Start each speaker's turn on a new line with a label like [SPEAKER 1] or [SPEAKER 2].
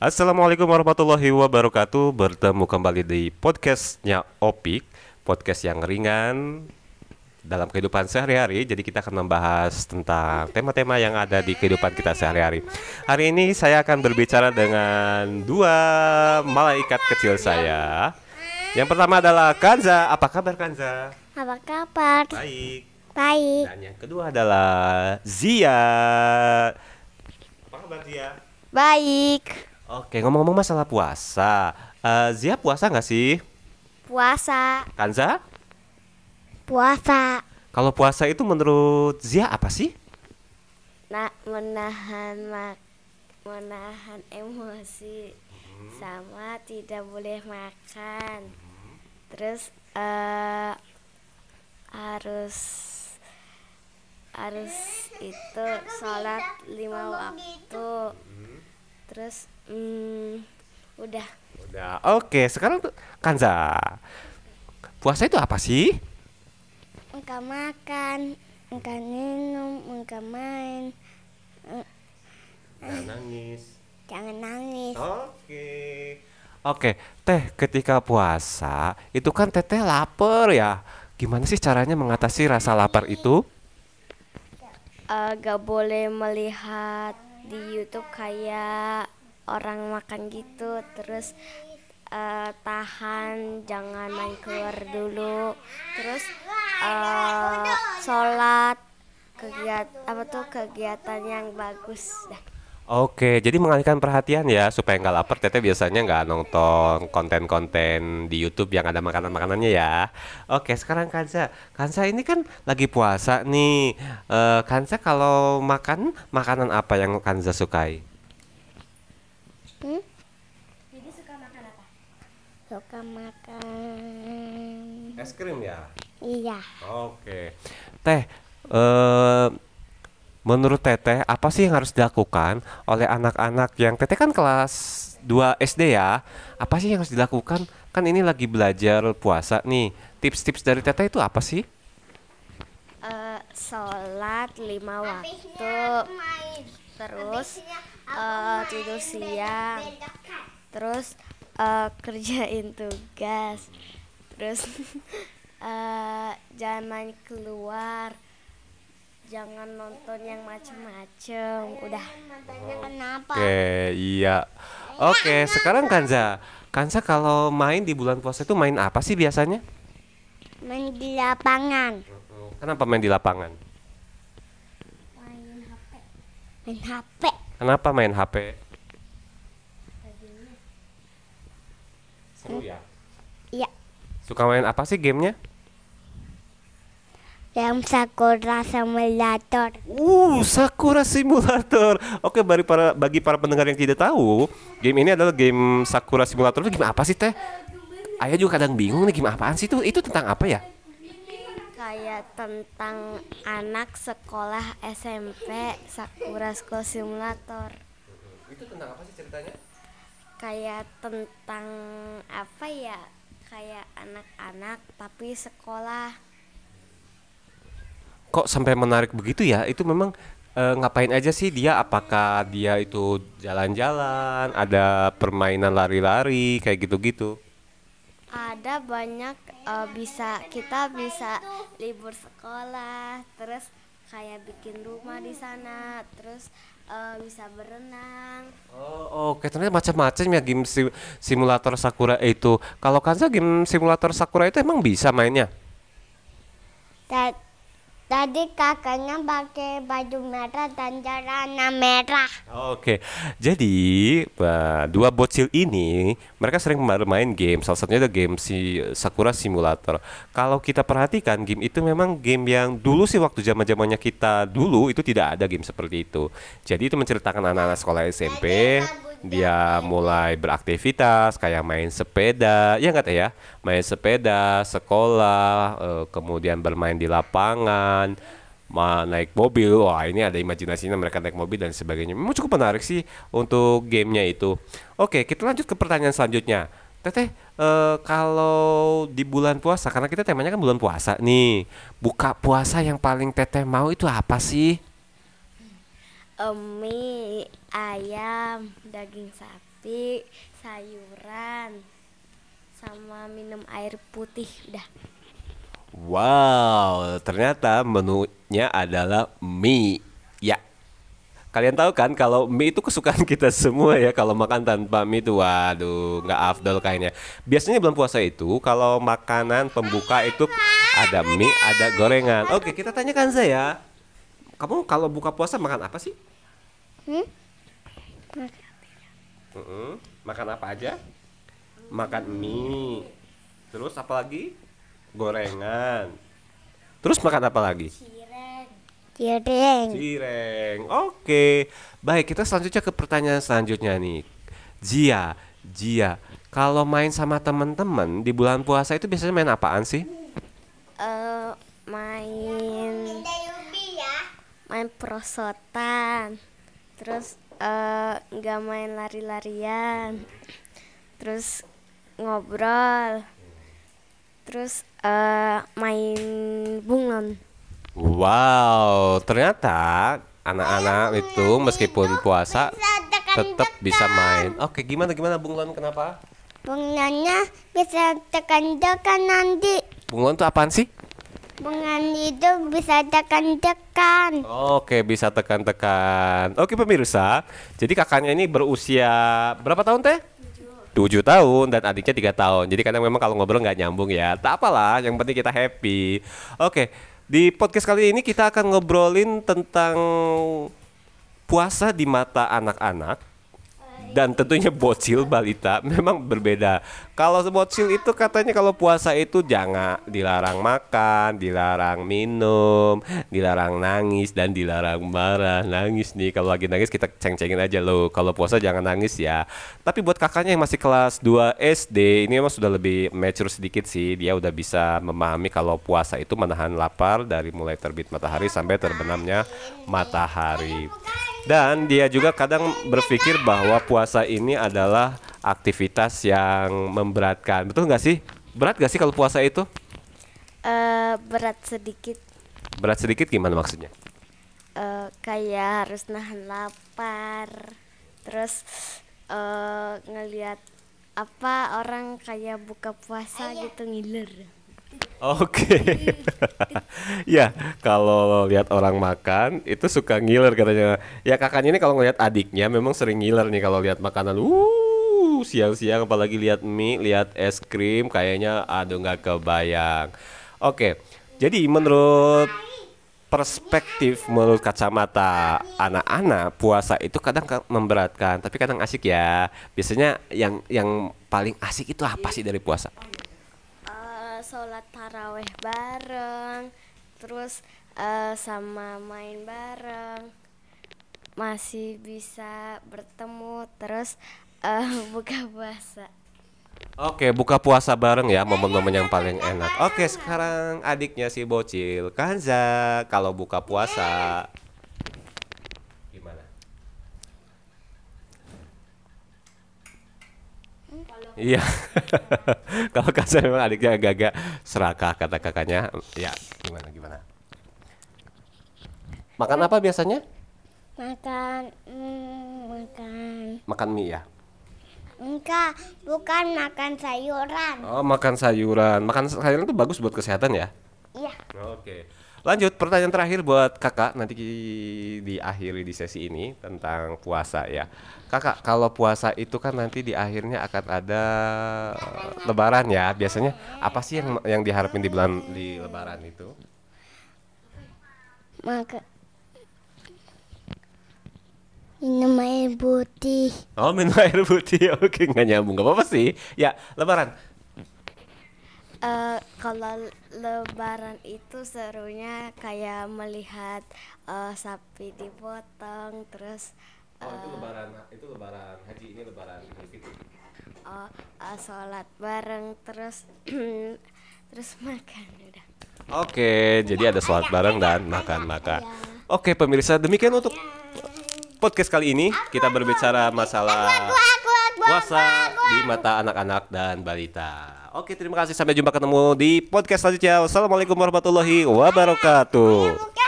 [SPEAKER 1] Assalamualaikum warahmatullahi wabarakatuh Bertemu kembali di podcastnya Opik Podcast yang ringan dalam kehidupan sehari-hari Jadi kita akan membahas tentang tema-tema yang ada di kehidupan kita sehari-hari Hari ini saya akan berbicara dengan dua malaikat kecil saya Yang pertama adalah Kanza Apa kabar Kanza?
[SPEAKER 2] Apa kabar?
[SPEAKER 1] Baik
[SPEAKER 2] Baik.
[SPEAKER 1] Dan yang kedua adalah Zia Apa kabar Zia?
[SPEAKER 2] Baik.
[SPEAKER 1] Oke, ngomong-ngomong masalah puasa, eh, Zia puasa nggak sih?
[SPEAKER 2] Puasa.
[SPEAKER 1] Kanza?
[SPEAKER 2] Puasa.
[SPEAKER 1] Kalau puasa itu menurut Zia apa sih?
[SPEAKER 2] Nah, menahan mak menahan emosi sama tidak boleh makan. Terus eh harus harus itu sholat lima waktu. Terus hmm, udah
[SPEAKER 1] Udah. Oke, sekarang tuh Kanza. Puasa itu apa sih?
[SPEAKER 2] enggak makan, enggak minum, enggak main,
[SPEAKER 1] Jangan nangis.
[SPEAKER 2] jangan nangis.
[SPEAKER 1] Oke. Oke, Teh, ketika puasa itu kan Teteh lapar ya. Gimana sih caranya mengatasi rasa lapar itu?
[SPEAKER 2] Eh, gak boleh melihat di YouTube kayak orang makan gitu terus eh, tahan jangan main keluar dulu terus eh, sholat kegiatan apa tuh kegiatan yang bagus
[SPEAKER 1] Oke, jadi mengalihkan perhatian ya supaya nggak lapar. Teteh biasanya nggak nonton konten-konten di YouTube yang ada makanan-makanannya ya. Oke, sekarang Kansa, Kansa ini kan lagi puasa nih. Eh, Kansa kalau makan makanan apa yang Kansa sukai?
[SPEAKER 2] hmm? suka makan
[SPEAKER 1] Es krim ya.
[SPEAKER 2] iya
[SPEAKER 1] Oke, Teh. eh menurut Teteh apa sih yang harus dilakukan oleh anak-anak yang Teteh kan kelas 2 SD ya? Apa sih yang harus dilakukan? Kan ini lagi belajar puasa nih. Tips-tips dari Teteh itu apa sih?
[SPEAKER 2] Eh, sholat lima waktu terus eh, tidur siang terus eh, kerjain tugas terus eh, jangan main keluar jangan nonton yang macem-macem udah kenapa
[SPEAKER 1] Oke, iya. Oke, sekarang Kanza. Kanza kalau main di bulan puasa itu main apa sih biasanya?
[SPEAKER 2] main di lapangan
[SPEAKER 1] Kenapa main di lapangan?
[SPEAKER 2] main HP
[SPEAKER 1] Kenapa main HP? Seru ya?
[SPEAKER 2] iya
[SPEAKER 1] Suka main apa sih gamenya?
[SPEAKER 2] Yang sakura simulator
[SPEAKER 1] Uh, Sakura Simulator. Oke, bagi para bagi para pendengar yang tidak tahu, game ini adalah game Sakura Simulator. Itu game apa sih, Teh? Ayah juga kadang bingung nih game apaan sih itu? Itu tentang apa ya?
[SPEAKER 2] kayak tentang anak sekolah SMP Sakura School Simulator
[SPEAKER 1] Itu tentang apa sih ceritanya?
[SPEAKER 2] kayak tentang apa ya kayak anak-anak tapi sekolah
[SPEAKER 1] Kok sampai menarik begitu ya? Itu memang eh, ngapain aja sih dia? Apakah dia itu jalan-jalan, ada permainan lari-lari kayak gitu-gitu?
[SPEAKER 2] ada banyak eh, bisa kita bisa libur sekolah terus kayak bikin rumah di sana terus eh, bisa berenang
[SPEAKER 1] Oh, oke ternyata macam-macam ya game sim- simulator Sakura itu. Kalau Kanza game simulator Sakura itu emang bisa mainnya?
[SPEAKER 2] Tadi kakaknya pakai baju merah dan celana merah
[SPEAKER 1] Oke, jadi eh, dua bocil ini mereka sering bermain game. Salah satunya ada game si Sakura Simulator. Kalau kita perhatikan game itu memang game yang dulu sih waktu zaman zamannya kita dulu itu tidak ada game seperti itu. Jadi itu menceritakan anak-anak sekolah SMP dia mulai beraktivitas kayak main sepeda, ya nggak ya? Main sepeda, sekolah, eh, kemudian bermain di lapangan naik mobil. Wah ini ada imajinasinya mereka naik mobil dan sebagainya. Memang cukup menarik sih untuk gamenya itu. Oke kita lanjut ke pertanyaan selanjutnya. Teteh eh, kalau di bulan puasa karena kita temanya kan bulan puasa nih. Buka puasa yang paling teteh mau itu apa sih
[SPEAKER 2] mie, ayam, daging sapi, sayuran, sama minum air putih. Udah.
[SPEAKER 1] Wow, ternyata menunya adalah mie. Ya. Kalian tahu kan kalau mie itu kesukaan kita semua ya. Kalau makan tanpa mie itu waduh, nggak afdol kayaknya. Biasanya bulan puasa itu kalau makanan pembuka itu ada mie, ada gorengan. Oke, kita tanyakan saya. Kamu kalau buka puasa makan apa sih?
[SPEAKER 2] Hmm?
[SPEAKER 1] Mm-mm. Makan apa aja? Makan mie. Terus apa lagi? Gorengan. Terus makan apa lagi?
[SPEAKER 2] Cireng.
[SPEAKER 1] Cireng. Oke. Baik, kita selanjutnya ke pertanyaan selanjutnya nih. Jia, Jia, kalau main sama teman-teman di bulan puasa itu biasanya main apaan sih?
[SPEAKER 2] Eh, main main prosotan. Terus eh, nggak main lari-larian. Terus ngobrol. Terus eh, main bunglon.
[SPEAKER 1] Wow, ternyata anak-anak itu meskipun puasa tetap bisa main. Oke, gimana gimana Bung Lon kenapa?
[SPEAKER 2] Bunglonnya bisa tekan-tekan nanti.
[SPEAKER 1] Bung Lon tuh apaan sih?
[SPEAKER 2] Bunglon itu bisa tekan-tekan.
[SPEAKER 1] Oke, bisa tekan-tekan. Oke pemirsa, jadi kakaknya ini berusia berapa tahun teh? 7 tahun dan adiknya tiga tahun. Jadi kadang memang kalau ngobrol nggak nyambung ya. Tak apalah, yang penting kita happy. Oke, di podcast kali ini kita akan ngobrolin tentang puasa di mata anak-anak dan tentunya bocil balita memang berbeda. Kalau bocil itu katanya kalau puasa itu jangan dilarang makan, dilarang minum, dilarang nangis dan dilarang marah. Nangis nih kalau lagi nangis kita ceng-cengin aja loh. Kalau puasa jangan nangis ya. Tapi buat kakaknya yang masih kelas 2 SD ini memang sudah lebih mature sedikit sih. Dia udah bisa memahami kalau puasa itu menahan lapar dari mulai terbit matahari sampai terbenamnya matahari. Dan dia juga kadang berpikir bahwa puasa ini adalah aktivitas yang memberatkan. Betul nggak sih? Berat nggak sih kalau puasa itu?
[SPEAKER 2] Eh, berat sedikit.
[SPEAKER 1] Berat sedikit gimana maksudnya?
[SPEAKER 2] Eh, kayak harus nahan lapar. Terus eh ngelihat apa orang kayak buka puasa gitu ngiler.
[SPEAKER 1] Oke. ya, kalau lihat orang makan itu suka ngiler katanya. Ya kakaknya ini kalau ngelihat adiknya memang sering ngiler nih kalau lihat makanan. Uh, siang-siang apalagi lihat mie, lihat es krim kayaknya aduh nggak kebayang. Oke. Jadi menurut perspektif menurut kacamata anak-anak puasa itu kadang ka- memberatkan tapi kadang asik ya biasanya yang yang paling asik itu apa sih dari puasa
[SPEAKER 2] Sholat taraweh bareng. Terus eh, sama main bareng. Masih bisa bertemu terus eh, buka puasa.
[SPEAKER 1] Oke, buka puasa bareng ya, momen-momen yang paling enak. Oke, sekarang adiknya si bocil, Kanza, kalau buka puasa gimana? Iya, kalau Kanza memang adiknya agak-agak serakah kata kakaknya. Ya, gimana gimana? Makan apa biasanya?
[SPEAKER 2] Makan, mm, makan.
[SPEAKER 1] Makan mie ya.
[SPEAKER 2] Enggak, bukan makan sayuran.
[SPEAKER 1] Oh, makan sayuran. Makan sayuran itu bagus buat kesehatan ya?
[SPEAKER 2] Iya.
[SPEAKER 1] Oke. Lanjut pertanyaan terakhir buat kakak nanti diakhiri di sesi ini tentang puasa ya. Kakak kalau puasa itu kan nanti di akhirnya akan ada eh, lebaran ya. Biasanya apa sih yang yang diharapin di bulan di lebaran itu?
[SPEAKER 2] Maka minum air putih.
[SPEAKER 1] Oh minum air putih. Oke nggak nyambung nggak apa-apa sih. Ya lebaran.
[SPEAKER 2] Eh, kalau lebaran itu serunya kayak melihat eh, sapi dipotong terus
[SPEAKER 1] Oh itu lebaran itu lebaran haji ini lebaran Idul Fitri.
[SPEAKER 2] eh, eh, sholat bareng terus terus makan udah.
[SPEAKER 1] Oke, jadi ada sholat bareng dan makan-makan. Oke, pemirsa, demikian untuk podcast kali ini kita berbicara masalah puasa di mata anak-anak dan balita. Oke, terima kasih. Sampai jumpa ketemu di podcast selanjutnya. Wassalamualaikum warahmatullahi wabarakatuh.